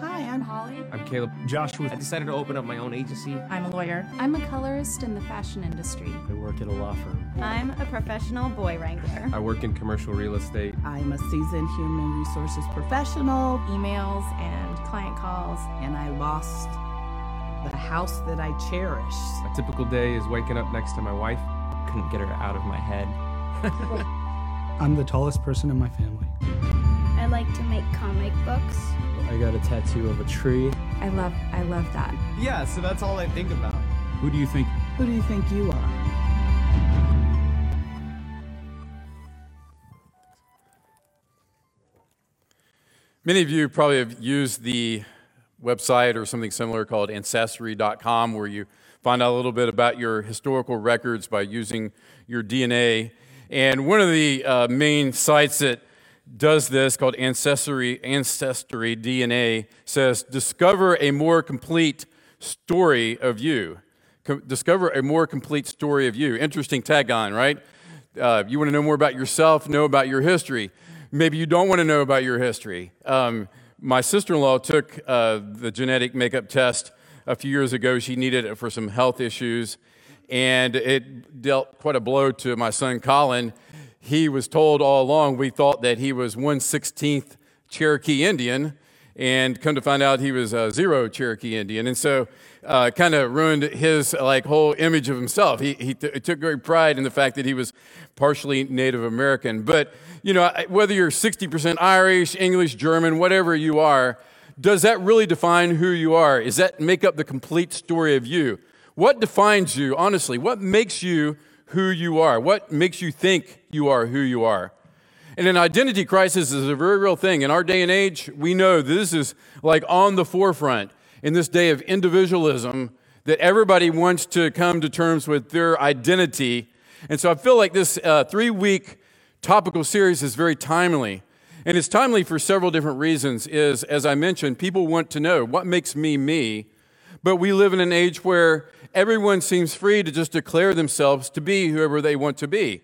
Hi, I'm Holly. I'm Caleb. Joshua. I decided to open up my own agency. I'm a lawyer. I'm a colorist in the fashion industry. I work at a law firm. I'm a professional boy wrangler. I work in commercial real estate. I'm a seasoned human resources professional, Emails and client calls. and I lost the house that I cherish. A typical day is waking up next to my wife. Couldn't get her out of my head. I'm the tallest person in my family. I like to make comic books. I got a tattoo of a tree. I love I love that. Yeah, so that's all I think about. Who do you think? Who do you think you are? Many of you probably have used the website or something similar called Ancestry.com, where you find out a little bit about your historical records by using your DNA. And one of the uh, main sites that does this, called Ancestry, Ancestry DNA, says, Discover a more complete story of you. Co- discover a more complete story of you. Interesting tagline, right? Uh, you want to know more about yourself, know about your history. Maybe you don't want to know about your history. Um, my sister in law took uh, the genetic makeup test a few years ago. She needed it for some health issues, and it dealt quite a blow to my son Colin. He was told all along, we thought that he was 116th Cherokee Indian, and come to find out he was a zero Cherokee Indian. And so uh, kind of ruined his like whole image of himself. He, he t- took great pride in the fact that he was partially Native American. But, you know, whether you're 60% Irish, English, German, whatever you are, does that really define who you are? Does that make up the complete story of you? What defines you, honestly? What makes you who you are? What makes you think you are who you are? And an identity crisis is a very real thing. In our day and age, we know this is like on the forefront in this day of individualism that everybody wants to come to terms with their identity. And so I feel like this uh, three week topical series is very timely. And it's timely for several different reasons is as I mentioned, people want to know what makes me me. But we live in an age where everyone seems free to just declare themselves to be whoever they want to be.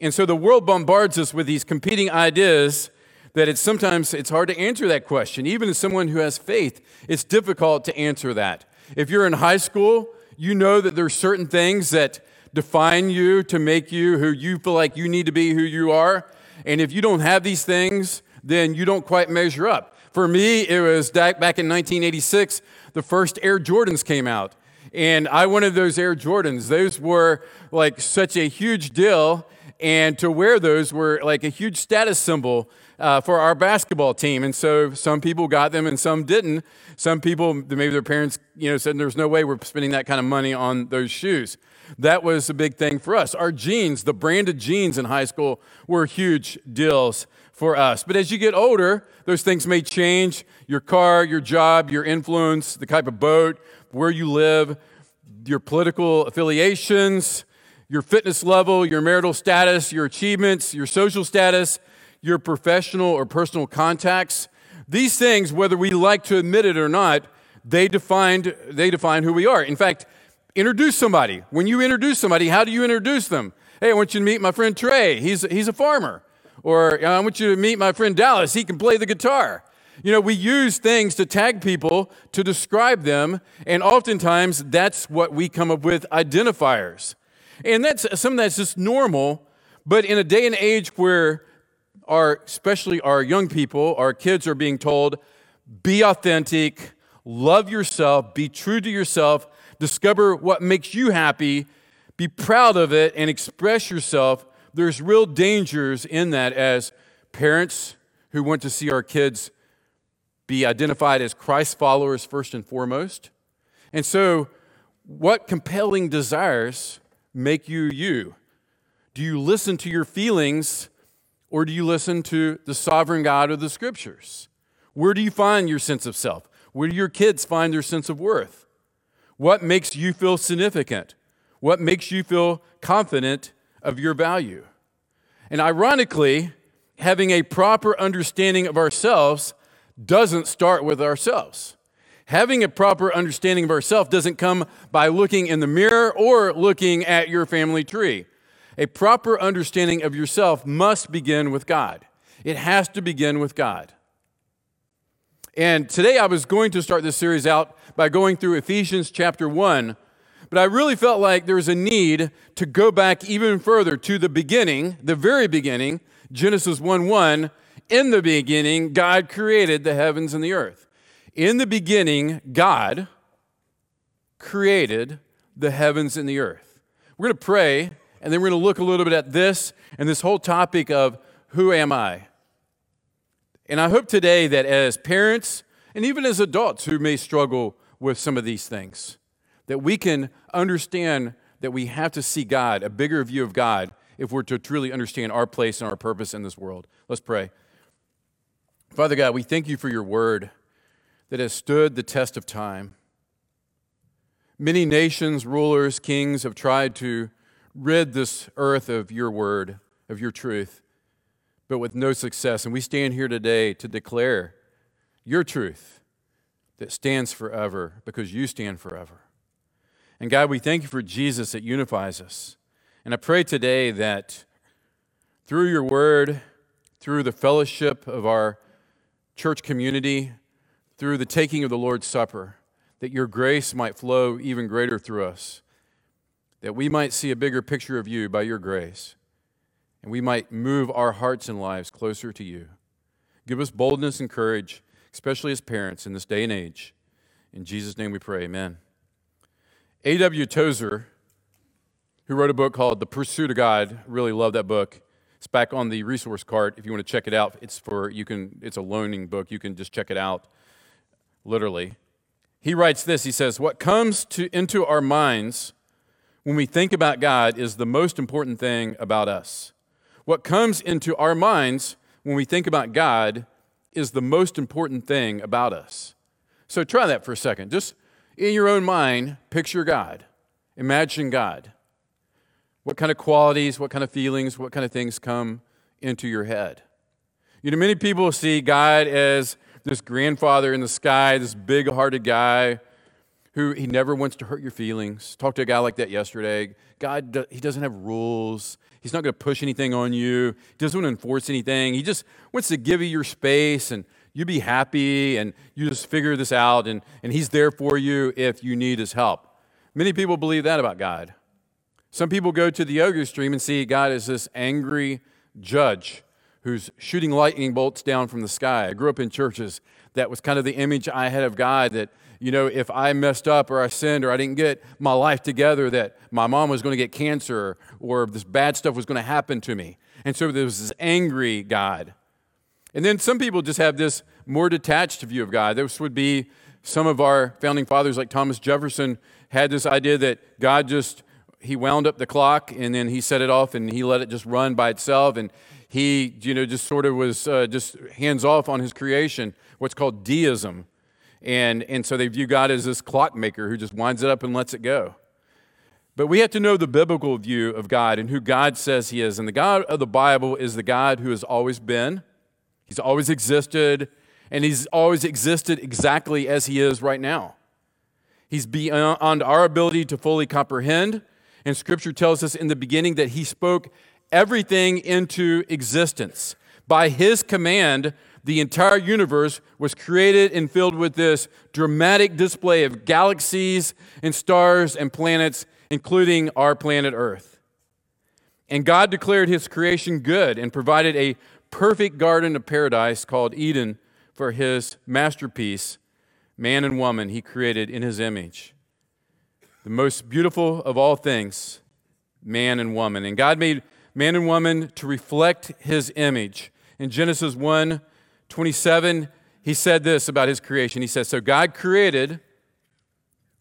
And so the world bombards us with these competing ideas that it's sometimes it's hard to answer that question. Even as someone who has faith, it's difficult to answer that. If you're in high school, you know that there's certain things that define you to make you who you feel like you need to be who you are. And if you don't have these things, then you don't quite measure up. For me, it was back in 1986, the first Air Jordans came out. And I wanted those Air Jordans. Those were like such a huge deal. And to wear those were like a huge status symbol uh, for our basketball team. And so some people got them and some didn't. Some people, maybe their parents, you know, said there's no way we're spending that kind of money on those shoes. That was a big thing for us. Our jeans, the branded jeans in high school, were huge deals for us. But as you get older, those things may change your car, your job, your influence, the type of boat, where you live, your political affiliations, your fitness level, your marital status, your achievements, your social status, your professional or personal contacts. These things, whether we like to admit it or not, they defined they define who we are. In fact, introduce somebody. When you introduce somebody, how do you introduce them? Hey, I want you to meet my friend Trey. He's he's a farmer. Or I want you to meet my friend Dallas. He can play the guitar. You know, we use things to tag people to describe them, and oftentimes that's what we come up with identifiers. And that's something that's just normal, but in a day and age where our, especially our young people, our kids are being told, be authentic, love yourself, be true to yourself, discover what makes you happy, be proud of it, and express yourself. There's real dangers in that as parents who want to see our kids be identified as Christ followers first and foremost. And so, what compelling desires make you you? Do you listen to your feelings or do you listen to the sovereign God of the scriptures? Where do you find your sense of self? Where do your kids find their sense of worth? What makes you feel significant? What makes you feel confident of your value? And ironically, having a proper understanding of ourselves doesn't start with ourselves. Having a proper understanding of ourselves doesn't come by looking in the mirror or looking at your family tree. A proper understanding of yourself must begin with God. it has to begin with God. And today I was going to start this series out by going through Ephesians chapter 1, but I really felt like there was a need to go back even further to the beginning, the very beginning, Genesis 1 1. In the beginning, God created the heavens and the earth. In the beginning, God created the heavens and the earth. We're going to pray, and then we're going to look a little bit at this and this whole topic of who am I? And I hope today that as parents and even as adults who may struggle with some of these things, that we can understand that we have to see God, a bigger view of God, if we're to truly understand our place and our purpose in this world. Let's pray. Father God, we thank you for your word that has stood the test of time. Many nations, rulers, kings have tried to rid this earth of your word, of your truth, but with no success. And we stand here today to declare your truth that stands forever because you stand forever. And God, we thank you for Jesus that unifies us. And I pray today that through your word, through the fellowship of our church community, through the taking of the Lord's Supper, that your grace might flow even greater through us, that we might see a bigger picture of you by your grace, and we might move our hearts and lives closer to you. Give us boldness and courage, especially as parents in this day and age. In Jesus' name we pray, amen. A.W. Tozer, who wrote a book called The Pursuit of God, really love that book. It's back on the resource cart if you want to check it out. It's for you can it's a loaning book. You can just check it out literally. He writes this he says, What comes to, into our minds when we think about God is the most important thing about us. What comes into our minds when we think about God is the most important thing about us. So try that for a second. Just in your own mind, picture God, imagine God. What kind of qualities, what kind of feelings, what kind of things come into your head? You know, many people see God as this grandfather in the sky, this big hearted guy who he never wants to hurt your feelings. Talked to a guy like that yesterday. God, he doesn't have rules. He's not going to push anything on you. He doesn't want to enforce anything. He just wants to give you your space and you be happy and you just figure this out and, and he's there for you if you need his help. Many people believe that about God. Some people go to the yoga stream and see God as this angry judge who's shooting lightning bolts down from the sky. I grew up in churches. That was kind of the image I had of God that, you know, if I messed up or I sinned or I didn't get my life together, that my mom was going to get cancer or this bad stuff was going to happen to me. And so there was this angry God. And then some people just have this more detached view of God. This would be some of our founding fathers, like Thomas Jefferson, had this idea that God just, he wound up the clock and then he set it off and he let it just run by itself. And he, you know, just sort of was uh, just hands off on his creation, what's called deism. And, and so they view God as this clockmaker who just winds it up and lets it go. But we have to know the biblical view of God and who God says He is. And the God of the Bible is the God who has always been, He's always existed, and He's always existed exactly as He is right now. He's beyond our ability to fully comprehend. And Scripture tells us in the beginning that He spoke everything into existence. By his command, the entire universe was created and filled with this dramatic display of galaxies and stars and planets, including our planet Earth. And God declared his creation good and provided a perfect garden of paradise called Eden for his masterpiece, man and woman, he created in his image. The most beautiful of all things, man and woman. And God made man and woman to reflect his image. In Genesis 1 27, he said this about his creation. He says, So God created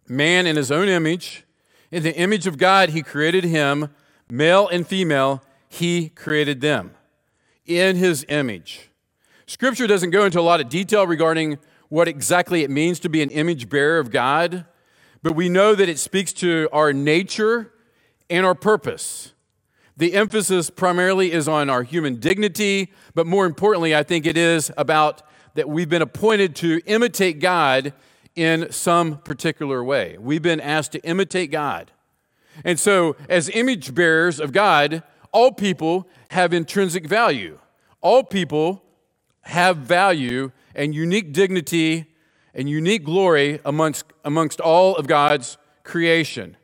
man in his own image. In the image of God, he created him, male and female, he created them in his image. Scripture doesn't go into a lot of detail regarding what exactly it means to be an image bearer of God, but we know that it speaks to our nature and our purpose. The emphasis primarily is on our human dignity, but more importantly, I think it is about that we've been appointed to imitate God in some particular way. We've been asked to imitate God. And so, as image bearers of God, all people have intrinsic value. All people have value and unique dignity and unique glory amongst, amongst all of God's creation.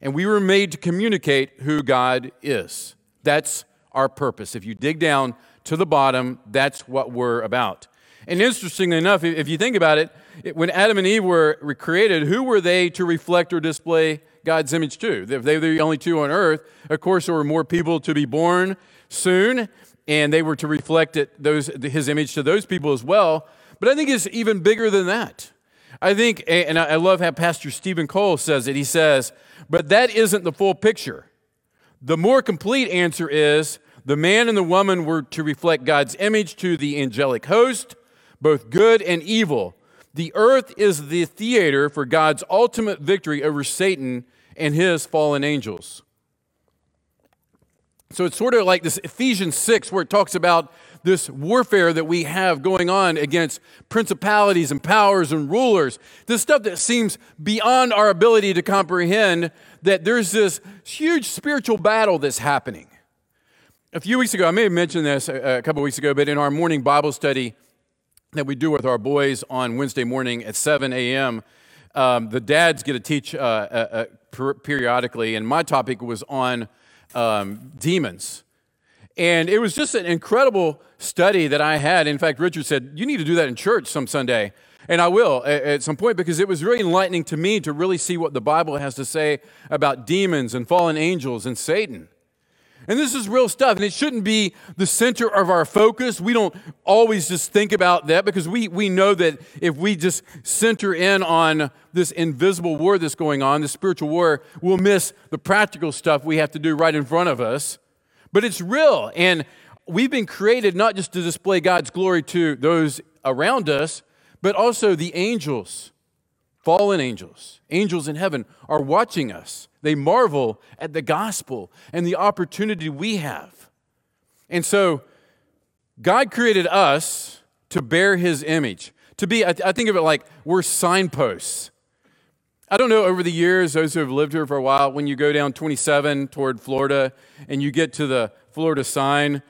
And we were made to communicate who God is. That's our purpose. If you dig down to the bottom, that's what we're about. And interestingly enough, if you think about it, when Adam and Eve were created, who were they to reflect or display God's image to? If they were the only two on earth, of course, there were more people to be born soon, and they were to reflect it, those, his image to those people as well. But I think it's even bigger than that. I think, and I love how Pastor Stephen Cole says it. He says, but that isn't the full picture. The more complete answer is the man and the woman were to reflect God's image to the angelic host, both good and evil. The earth is the theater for God's ultimate victory over Satan and his fallen angels. So it's sort of like this Ephesians 6, where it talks about this warfare that we have going on against principalities and powers and rulers. This stuff that seems beyond our ability to comprehend, that there's this huge spiritual battle that's happening. A few weeks ago, I may have mentioned this a, a couple weeks ago, but in our morning Bible study that we do with our boys on Wednesday morning at 7 a.m., um, the dads get to teach uh, uh, uh, per- periodically, and my topic was on um, demons. And it was just an incredible study that I had. In fact, Richard said, You need to do that in church some Sunday. And I will at some point because it was really enlightening to me to really see what the Bible has to say about demons and fallen angels and Satan. And this is real stuff, and it shouldn't be the center of our focus. We don't always just think about that because we, we know that if we just center in on this invisible war that's going on, the spiritual war, we'll miss the practical stuff we have to do right in front of us. But it's real. And we've been created not just to display God's glory to those around us, but also the angels, fallen angels, angels in heaven are watching us. They marvel at the gospel and the opportunity we have. And so, God created us to bear his image. To be, I, think of it like we're signposts. I don't know, over the years, those who have lived here for a while, when you go down 27 toward Florida and you get to the Florida sign,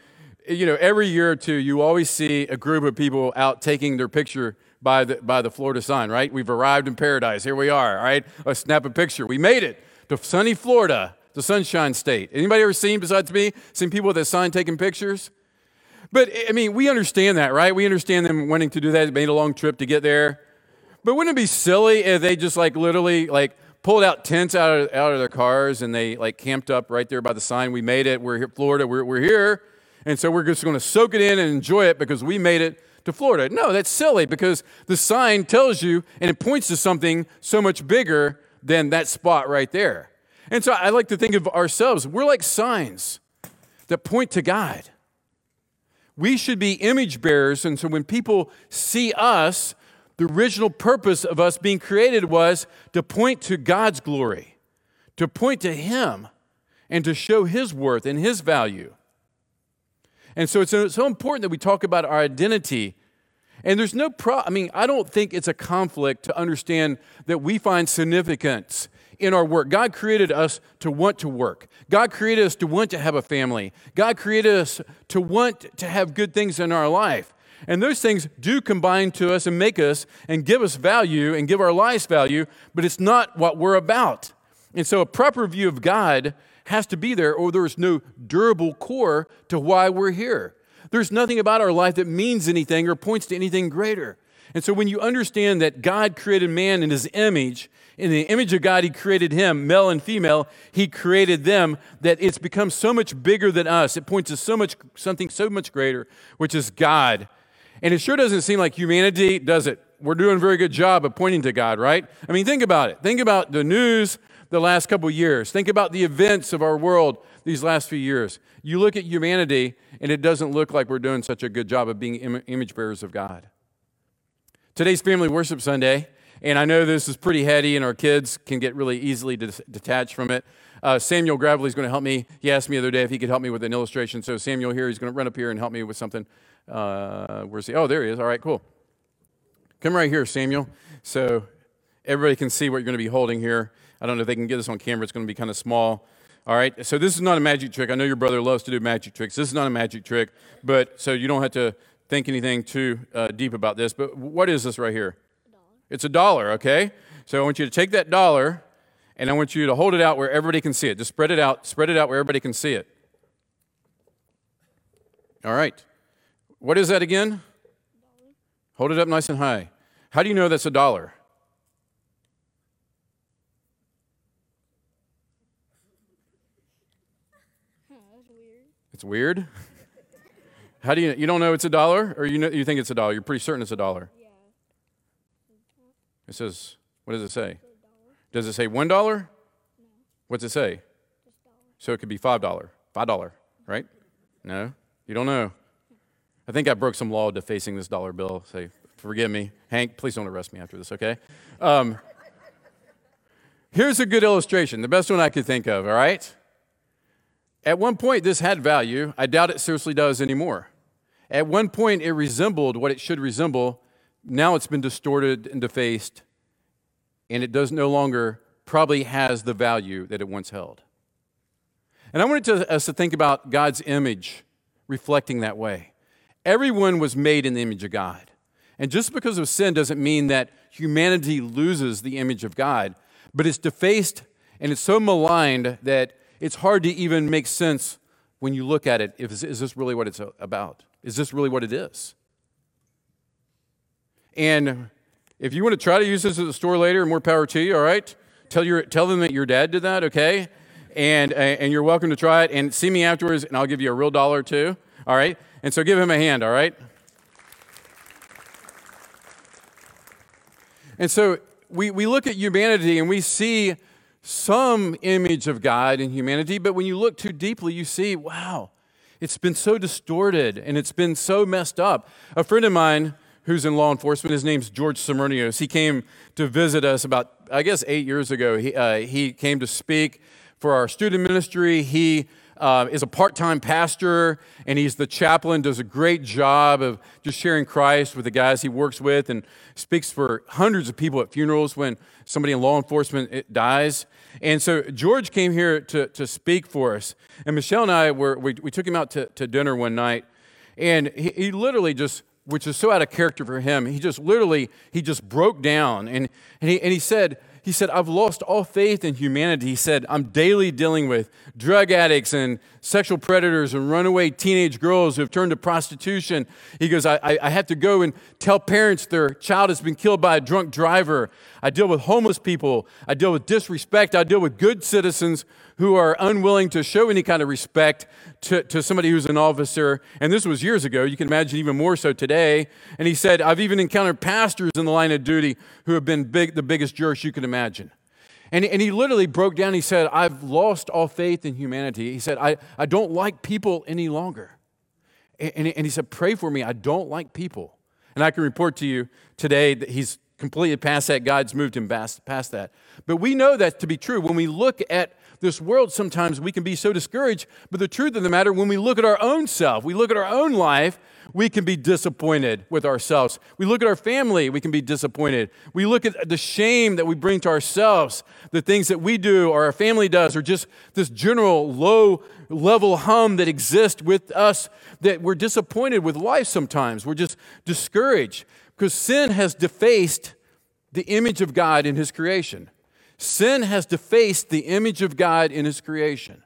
you know, every year or two, you always see a group of people out taking their picture by the, by the Florida sign, right? We've arrived in paradise. Here we are, all right? Let's snap a picture. We made it to sunny Florida, the Sunshine State. Anybody ever seen, besides me, seen people with that sign taking pictures? But, I mean, we understand that, right? We understand them wanting to do that, made a long trip to get there. But wouldn't it be silly if they just like literally like pulled out tents out of, out of their cars and they like camped up right there by the sign, we made it, we're here, Florida, we're, we're here. And so we're just going to soak it in and enjoy it because we made it to Florida. No, that's silly because the sign tells you and it points to something so much bigger than that spot right there. And so I like to think of ourselves, we're like signs that point to God. We should be image bearers. And so when people see us, the original purpose of us being created was to point to God's glory, to point to Him, and to show His worth and His value. And so it's uh, so important that we talk about our identity. And there's no pro, I mean, I don't think it's a conflict to understand that we find significance in our work. God created us to want to work. God created us to want to have a family. God created us to want to have good things in our life. And those things do combine to us and make us and give us value and give our lives value, but it's not what we're about. And so a proper view of God has to be there, or there's no durable core to why we're here. There's nothing about our life that means anything or points to anything greater. And so when you understand that God created man in his image, in the image of God, he created him, male and female, he created them, that it's become so much bigger than us. It points to so much something so much greater, which is God and it sure doesn't seem like humanity does it. We're doing a very good job of pointing to God, right? I mean, think about it. Think about the news the last couple years. Think about the events of our world these last few years. You look at humanity, and it doesn't look like we're doing such a good job of being Im- image bearers of God. Today's Family Worship Sunday, and I know this is pretty heady, and our kids can get really easily detached from it. Uh, Samuel Gravely is going to help me. He asked me the other day if he could help me with an illustration. So, Samuel here, he's going to run up here and help me with something. Uh, where's he? Oh, there he is. All right, cool. Come right here, Samuel. So everybody can see what you're going to be holding here. I don't know if they can get this on camera. It's going to be kind of small. All right, so this is not a magic trick. I know your brother loves to do magic tricks. This is not a magic trick, but so you don't have to think anything too uh, deep about this. But what is this right here? It's a dollar, okay? So I want you to take that dollar and I want you to hold it out where everybody can see it. Just spread it out, spread it out where everybody can see it. All right. What is that again? Hold it up nice and high. How do you know that's a dollar? It's weird. How do you you don't know it's a dollar, or you know you think it's a dollar? You're pretty certain it's a dollar. Yeah. It says, what does it say? Does it say one dollar? No. What's it say? So it could be five dollar, five dollar, right? No, you don't know. I think I broke some law defacing this dollar bill. Say, forgive me, Hank. Please don't arrest me after this, okay? Um, here's a good illustration, the best one I could think of. All right. At one point, this had value. I doubt it seriously does anymore. At one point, it resembled what it should resemble. Now it's been distorted and defaced, and it does no longer probably has the value that it once held. And I wanted to, us to think about God's image reflecting that way. Everyone was made in the image of God. And just because of sin doesn't mean that humanity loses the image of God, but it's defaced and it's so maligned that it's hard to even make sense when you look at it. Is, is this really what it's about? Is this really what it is? And if you want to try to use this at the store later, more power to you, all right? Tell, your, tell them that your dad did that, okay? And, and you're welcome to try it. And see me afterwards, and I'll give you a real dollar too, all right? And so give him a hand, all right? And so we, we look at humanity and we see some image of God in humanity, but when you look too deeply, you see, wow, it's been so distorted and it's been so messed up. A friend of mine who's in law enforcement, his name's George Simernios. He came to visit us about, I guess, eight years ago. He, uh, he came to speak for our student ministry. He uh, is a part time pastor and he's the chaplain, does a great job of just sharing Christ with the guys he works with and speaks for hundreds of people at funerals when somebody in law enforcement dies. And so George came here to, to speak for us. And Michelle and I were, we, we took him out to, to dinner one night and he, he literally just which is so out of character for him he just literally he just broke down and, and, he, and he said he said, I've lost all faith in humanity. He said, I'm daily dealing with drug addicts and sexual predators and runaway teenage girls who have turned to prostitution. He goes, I, I I have to go and tell parents their child has been killed by a drunk driver. I deal with homeless people. I deal with disrespect. I deal with good citizens who are unwilling to show any kind of respect to, to somebody who's an officer. And this was years ago. You can imagine even more so today. And he said, I've even encountered pastors in the line of duty who have been big, the biggest jerks you can imagine. And, and he literally broke down. He said, I've lost all faith in humanity. He said, I, I don't like people any longer. And, and he said, Pray for me. I don't like people. And I can report to you today that he's completely past that. God's moved him past, past that. But we know that to be true. When we look at this world, sometimes we can be so discouraged. But the truth of the matter, when we look at our own self, we look at our own life, we can be disappointed with ourselves. We look at our family, we can be disappointed. We look at the shame that we bring to ourselves, the things that we do or our family does, or just this general low level hum that exists with us, that we're disappointed with life sometimes. We're just discouraged because sin has defaced the image of God in His creation. Sin has defaced the image of God in His creation.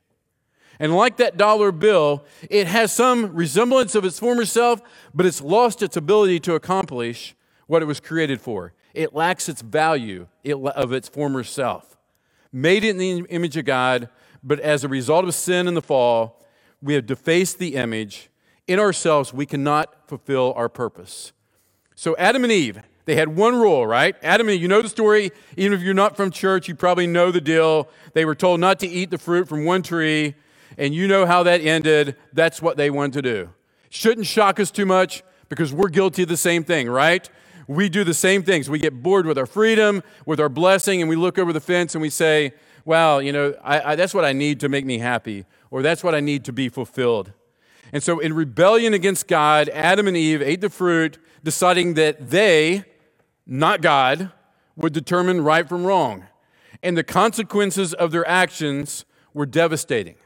And like that dollar bill, it has some resemblance of its former self, but it's lost its ability to accomplish what it was created for. It lacks its value of its former self. Made in the image of God, but as a result of sin and the fall, we have defaced the image. In ourselves, we cannot fulfill our purpose. So, Adam and Eve they had one rule, right? Adam and Eve, you know the story. Even if you're not from church, you probably know the deal. They were told not to eat the fruit from one tree, and you know how that ended. That's what they wanted to do. Shouldn't shock us too much because we're guilty of the same thing, right? We do the same things. We get bored with our freedom, with our blessing, and we look over the fence and we say, well, you know, I, I, that's what I need to make me happy, or that's what I need to be fulfilled. And so, in rebellion against God, Adam and Eve ate the fruit, deciding that they, not God, would determine right from wrong. And the consequences of their actions were devastating.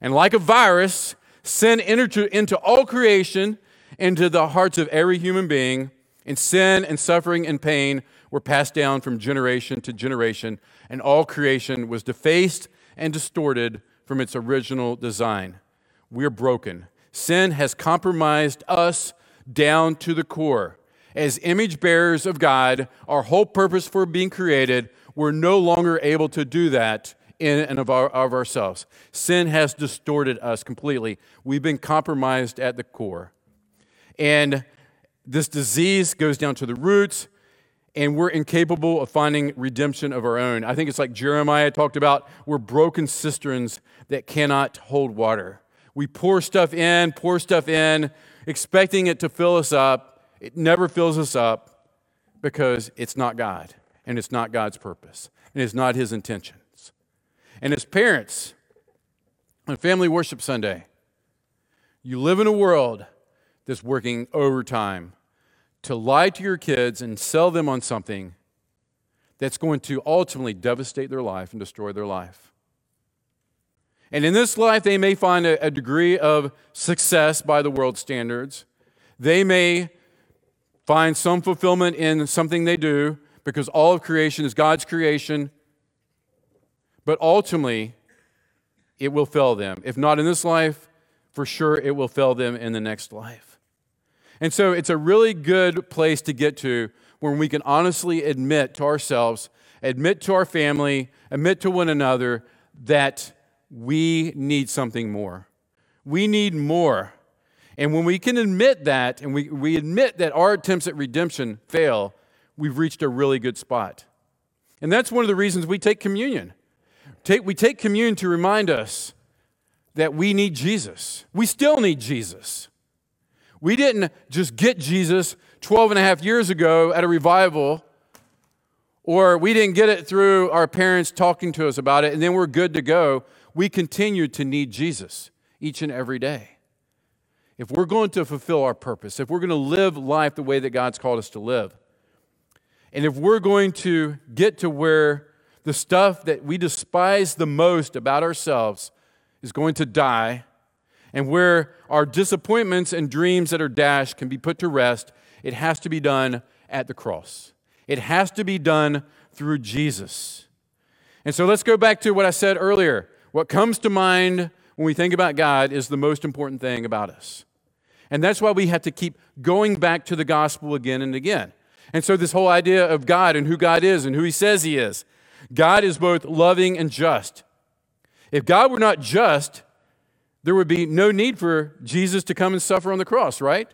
And like a virus, sin entered into all creation, into the hearts of every human being, and sin and suffering and pain were passed down from generation to generation, and all creation was defaced and distorted from its original design. We're broken. Sin has compromised us down to the core. As image bearers of God, our whole purpose for being created, we're no longer able to do that in and of, our, of ourselves. Sin has distorted us completely. We've been compromised at the core. And this disease goes down to the roots, and we're incapable of finding redemption of our own. I think it's like Jeremiah talked about we're broken cisterns that cannot hold water. We pour stuff in, pour stuff in, expecting it to fill us up. It never fills us up because it's not God, and it's not God's purpose, and it's not His intentions. And as parents, on Family Worship Sunday, you live in a world that's working overtime to lie to your kids and sell them on something that's going to ultimately devastate their life and destroy their life. And in this life, they may find a, degree of success by the world standards. They may find some fulfillment in something they do because all of creation is God's creation. But ultimately, it will fail them. If not in this life, for sure it will fail them in the next life. And so it's a really good place to get to when we can honestly admit to ourselves, admit to our family, admit to one another that we need something more. We need more. And when we can admit that, and we, we admit that our attempts at redemption fail, we've reached a really good spot. And that's one of the reasons we take communion. Take, we take communion to remind us that we need Jesus. We still need Jesus. We didn't just get Jesus 12 and a half years ago at a revival, or we didn't get it through our parents talking to us about it, and then we're good to go we continue to need Jesus each and every day. If we're going to fulfill our purpose, if we're going to live life the way that God's called us to live, and if we're going to get to where the stuff that we despise the most about ourselves is going to die, and where our disappointments and dreams that are dashed can be put to rest, it has to be done at the cross. It has to be done through Jesus. And so let's go back to what I said earlier. What comes to mind when we think about God is the most important thing about us. And that's why we have to keep going back to the gospel again and again. And so, this whole idea of God and who God is and who He says He is God is both loving and just. If God were not just, there would be no need for Jesus to come and suffer on the cross, right?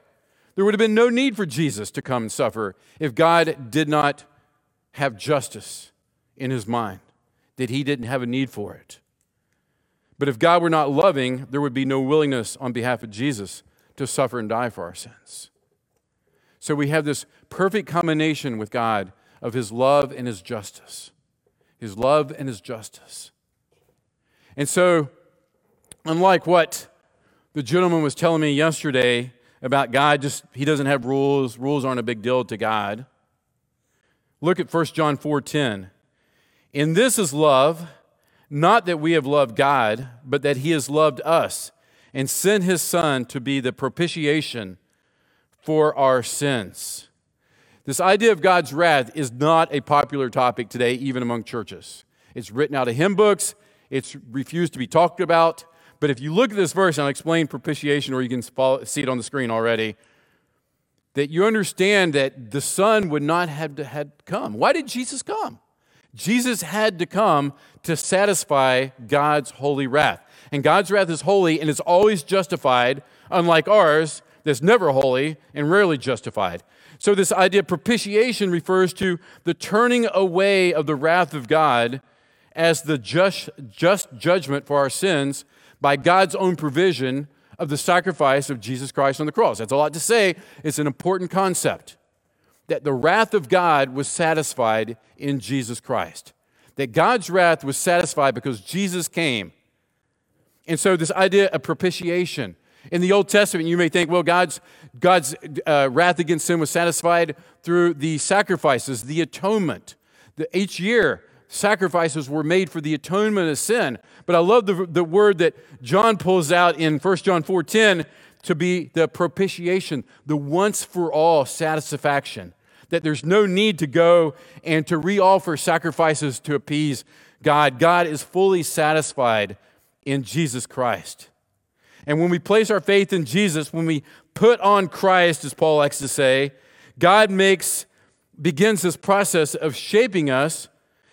There would have been no need for Jesus to come and suffer if God did not have justice in His mind, that He didn't have a need for it. But if God were not loving, there would be no willingness on behalf of Jesus to suffer and die for our sins. So we have this perfect combination with God of His love and His justice. His love and His justice. And so, unlike what the gentleman was telling me yesterday about God, just He doesn't have rules, rules aren't a big deal to God. Look at 1 John 4:10. In this is love not that we have loved God, but that He has loved us and sent His Son to be the propitiation for our sins. This idea of God's wrath is not a popular topic today, even among churches. It's written out of hymn books, it's refused to be talked about. But if you look at this verse, and I'll explain propitiation, or you can see it on the screen already, that you understand that the Son would not have to had come. Why did Jesus come? Jesus had to come to satisfy God's holy wrath. And God's wrath is holy and is always justified, unlike ours, that's never holy and rarely justified. So, this idea of propitiation refers to the turning away of the wrath of God as the just, just judgment for our sins by God's own provision of the sacrifice of Jesus Christ on the cross. That's a lot to say. It's an important concept that the wrath of God was satisfied in Jesus Christ. That God's wrath was satisfied because Jesus came. And so, this idea of propitiation. In the Old Testament, you may think, well, God's, God's uh, wrath against sin was satisfied through the sacrifices, the atonement. The, each year, sacrifices were made for the atonement of sin. But I love the, the word that John pulls out in 1 John 4:10 to be the propitiation, the once for all satisfaction. That there's no need to go and to re-offer sacrifices to appease God. God is fully satisfied in Jesus Christ. And when we place our faith in Jesus, when we put on Christ, as Paul likes to say, God makes begins this process of shaping us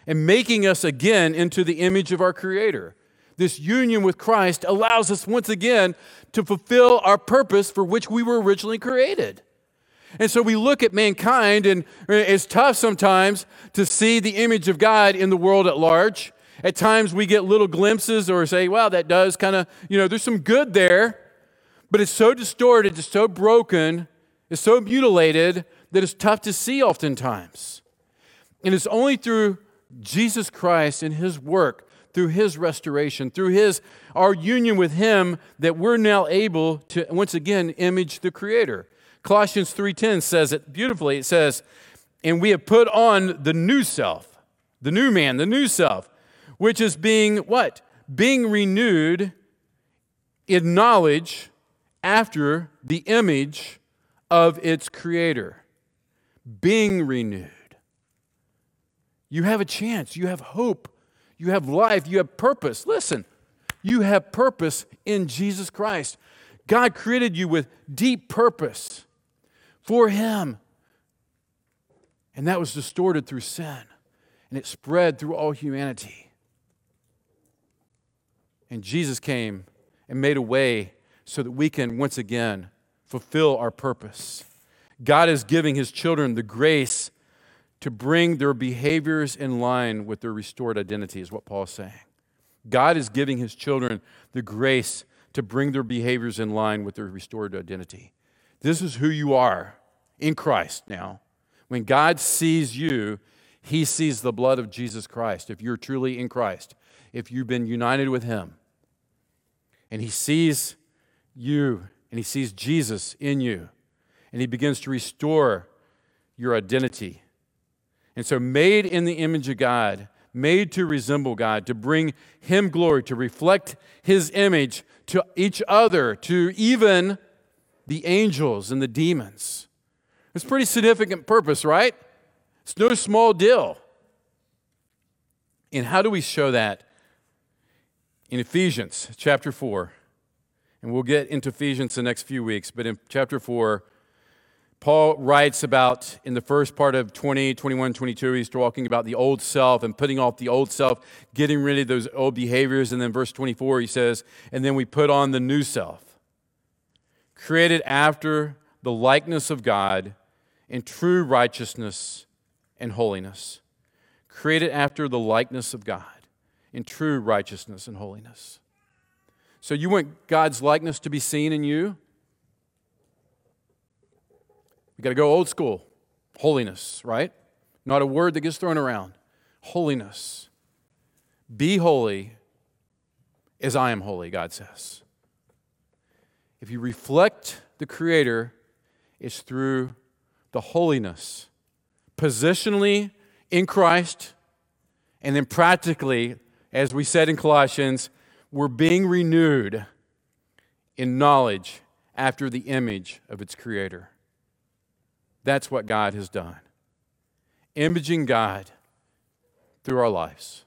and making us again into the image of our Creator. This union with Christ allows us once again to fulfill our purpose for which we were originally created. And so we look at mankind, and it's tough sometimes to see the image of God in the world at large. At times we get little glimpses or say, wow, that does kind of, you know, there's some good there, but it's so distorted, it's so broken, it's so mutilated that it's tough to see oftentimes. And it's only through Jesus Christ and his work, through his restoration, through his our union with him that we're now able to once again image the creator. Colossians 3:10 says it beautifully. It says, "And we have put on the new self, the new man, the new self, which is being what? Being renewed in knowledge after the image of its creator." Being renewed. You have a chance, you have hope, you have life, you have purpose. Listen, you have purpose in Jesus Christ. God created you with deep purpose for Him. And that was distorted through sin, and it spread through all humanity. And Jesus came and made a way so that we can once again fulfill our purpose. God is giving His children the grace to bring their behaviors in line with their restored identity, is what Paul is saying. God is giving His children the grace to bring their behaviors in line with their restored identity. This is who you are in Christ now. When God sees you, he sees the blood of Jesus Christ. If you're truly in Christ, if you've been united with him, and he sees you and he sees Jesus in you, and he begins to restore your identity. And so, made in the image of God, made to resemble God, to bring him glory, to reflect his image to each other, to even the angels and the demons. It's pretty significant purpose, right? It's no small deal. And how do we show that? In Ephesians chapter 4. And we'll get into Ephesians the next few weeks, but in chapter 4, Paul writes about in the first part of 20, 21, 22, he's talking about the old self and putting off the old self, getting rid of those old behaviors. And then verse 24, he says, and then we put on the new self, created after the likeness of God in true righteousness and holiness. Created after the likeness of God in true righteousness and holiness. So you want God's likeness to be seen in you? You got to go old school. Holiness, right? Not a word that gets thrown around. Holiness. Be holy as I am holy, God says. If you reflect the Creator, it's through the holiness, positionally in Christ, and then practically, as we said in Colossians, we're being renewed in knowledge after the image of its creator. That's what God has done. Imaging God through our lives.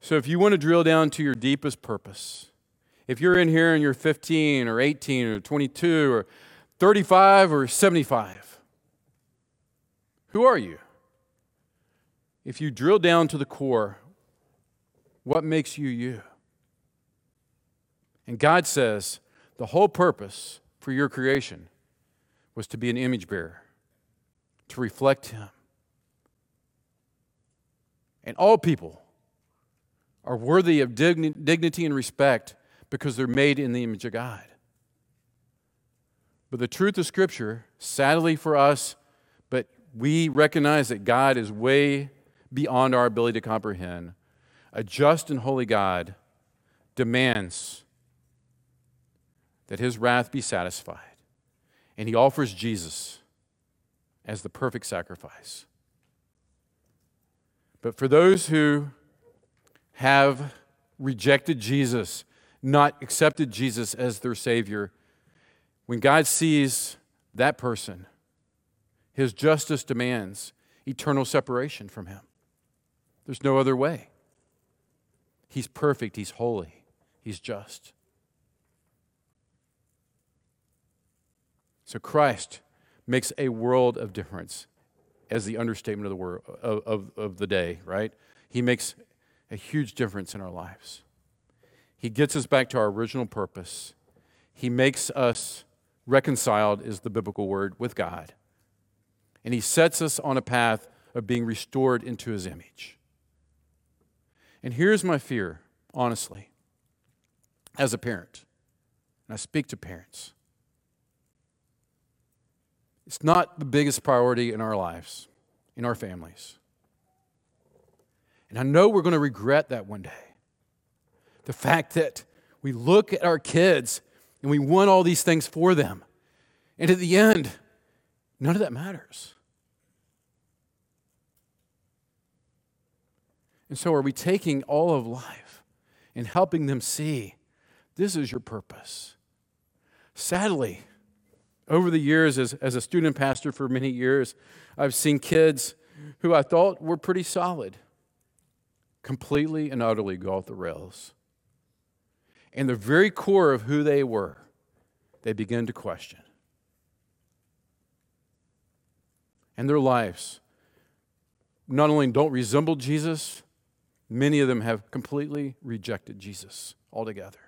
So, if you want to drill down to your deepest purpose, if you're in here and you're 15 or 18 or 22 or 35 or 75? Who are you? If you drill down to the core, what makes you you? And God says the whole purpose for your creation was to be an image bearer, to reflect Him. And all people are worthy of dignity and respect because they're made in the image of God. But the truth of Scripture, sadly for us, but we recognize that God is way beyond our ability to comprehend. A just and holy God demands that his wrath be satisfied. And he offers Jesus as the perfect sacrifice. But for those who have rejected Jesus, not accepted Jesus as their Savior, when God sees that person, his justice demands eternal separation from him. There's no other way. He's perfect, he's holy, he's just. So Christ makes a world of difference as the understatement of the word of, of, of the day, right? He makes a huge difference in our lives. He gets us back to our original purpose. He makes us reconciled, is the biblical word, with God. And He sets us on a path of being restored into His image. And here's my fear, honestly, as a parent, and I speak to parents. It's not the biggest priority in our lives, in our families. And I know we're going to regret that one day. The fact that we look at our kids and we want all these things for them. And at the end, none of that matters. And so, are we taking all of life and helping them see this is your purpose? Sadly, over the years, as, as a student pastor for many years, I've seen kids who I thought were pretty solid completely and utterly go off the rails. And the very core of who they were, they begin to question. And their lives not only don't resemble Jesus, many of them have completely rejected Jesus altogether.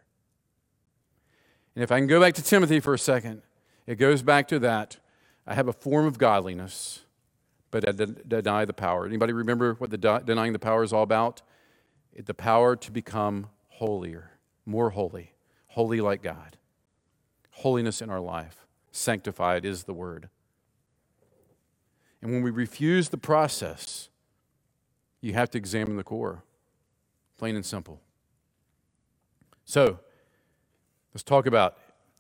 And if I can go back to Timothy for a second, it goes back to that. I have a form of godliness, but I deny the power. Anybody remember what the denying the power is all about? the power to become holier, more holy, holy like God. Holiness in our life. Sanctified is the word. And when we refuse the process, you have to examine the core, plain and simple. So, let's talk about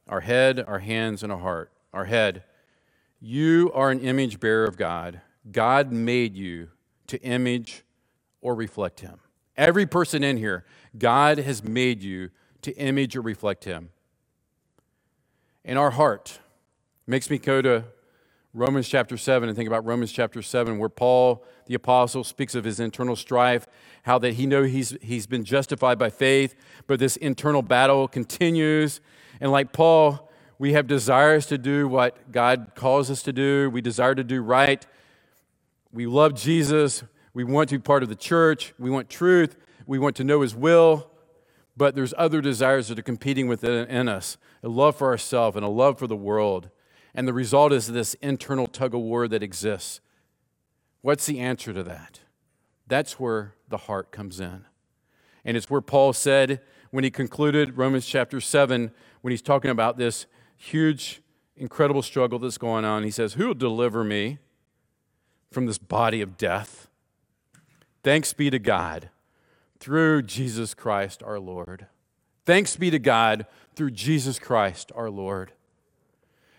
our head, our hands, and our heart. Our head. You are an image bearer of God. God made you to image or reflect Him. Every person in here, God has made you to image or reflect Him. And our heart, makes me go to Romans chapter 7 and think about Romans chapter 7, where Paul, the apostle, speaks of his internal strife, how that he know he's, he's been justified by faith, but this internal battle continues. And like Paul, we have desires to do what God calls us to do. We desire to do right. We love Jesus. We want to be part of the church. We want truth. We want to know His will. But there's other desires that are competing within us a love for ourselves and a love for the world. And the result is this internal tug of war that exists. What's the answer to that? That's where the heart comes in. And it's where Paul said when he concluded Romans chapter 7, when he's talking about this huge, incredible struggle that's going on, he says, Who will deliver me from this body of death? Thanks be to God through Jesus Christ our Lord. Thanks be to God through Jesus Christ our Lord.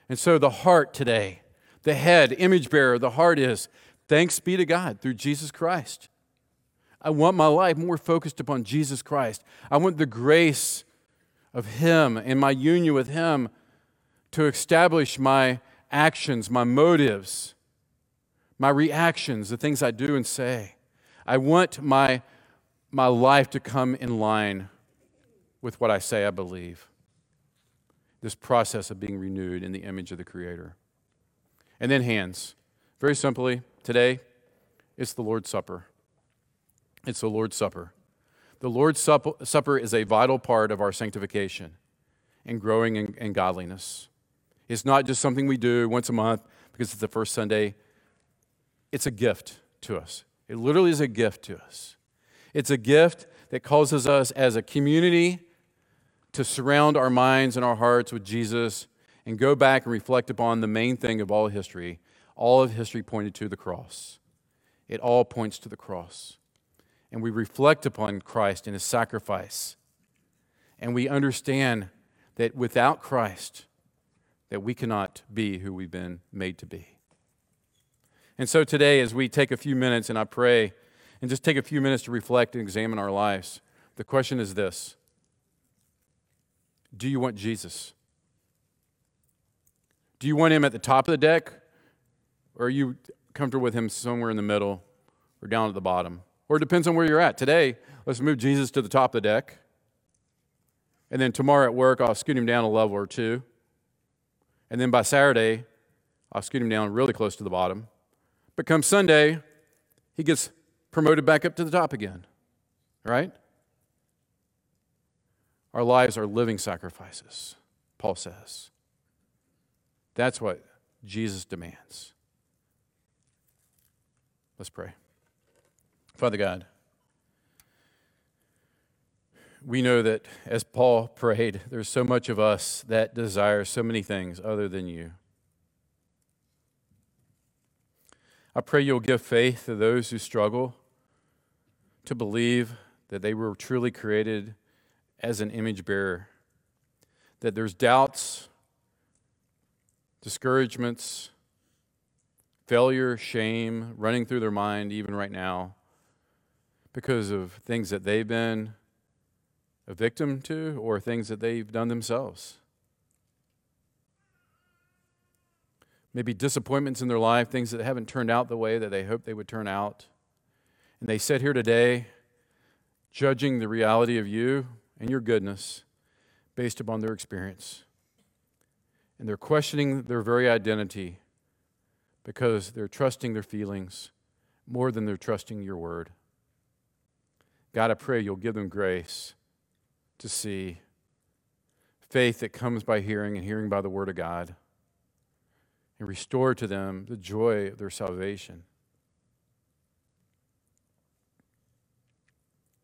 And so the heart today, the head, image bearer, the heart is thanks be to God through Jesus Christ. I want my life more focused upon Jesus Christ. I want the grace of Him and my union with Him to establish my actions, my motives, my reactions, the things I do and say. I want my, my life to come in line with what I say I believe. This process of being renewed in the image of the Creator. And then hands. Very simply, today, it's the Lord's Supper. It's the Lord's Supper. The Lord's Supper is a vital part of our sanctification and growing in, in godliness. It's not just something we do once a month because it's the first Sunday, it's a gift to us. It literally is a gift to us. It's a gift that causes us as a community to surround our minds and our hearts with Jesus and go back and reflect upon the main thing of all history. All of history pointed to the cross. It all points to the cross. And we reflect upon Christ and his sacrifice. And we understand that without Christ, that we cannot be who we've been made to be. And so today, as we take a few minutes and I pray and just take a few minutes to reflect and examine our lives. The question is this Do you want Jesus? Do you want him at the top of the deck, or are you comfortable with him somewhere in the middle or down at the bottom? Or it depends on where you're at. Today, let's move Jesus to the top of the deck. And then tomorrow at work, I'll scoot him down a level or two. And then by Saturday, I'll scoot him down really close to the bottom. But come Sunday, he gets promoted back up to the top again. Right? Our lives are living sacrifices, Paul says. That's what Jesus demands. Let's pray. Father God, we know that as Paul prayed, there's so much of us that desire so many things other than you. I pray you'll give faith to those who struggle to believe that they were truly created as an image bearer, that there's doubts, discouragements, failure, shame running through their mind even right now because of things that they've been a victim to or things that they've done themselves. Maybe disappointments in their life, things that haven't turned out the way that they hoped they would turn out. And they sit here today judging the reality of you and your goodness based upon their experience. And they're questioning their very identity because they're trusting their feelings more than they're trusting your word. God, I pray you'll give them grace to see faith that comes by hearing and hearing by the word of God and restore to them the joy of their salvation.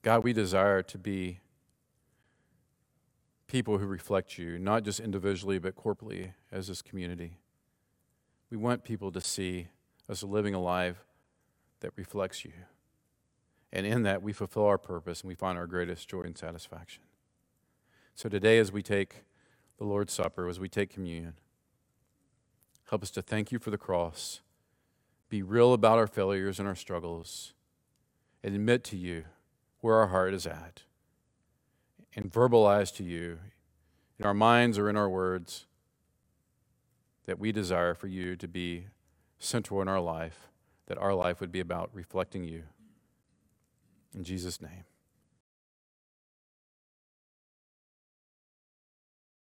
God, we desire to be people who reflect you, not just individually, but corporately as this community. We want people to see us living a life that reflects you. And in that, we fulfill our purpose and we find our greatest joy and satisfaction. So today, as we take the Lord's Supper, as we take communion, help us to thank you for the cross, be real about our failures and our struggles, and admit to you where our heart is at, and verbalize to you in our minds or in our words that we desire for you to be central in our life, that our life would be about reflecting you. In Jesus' name.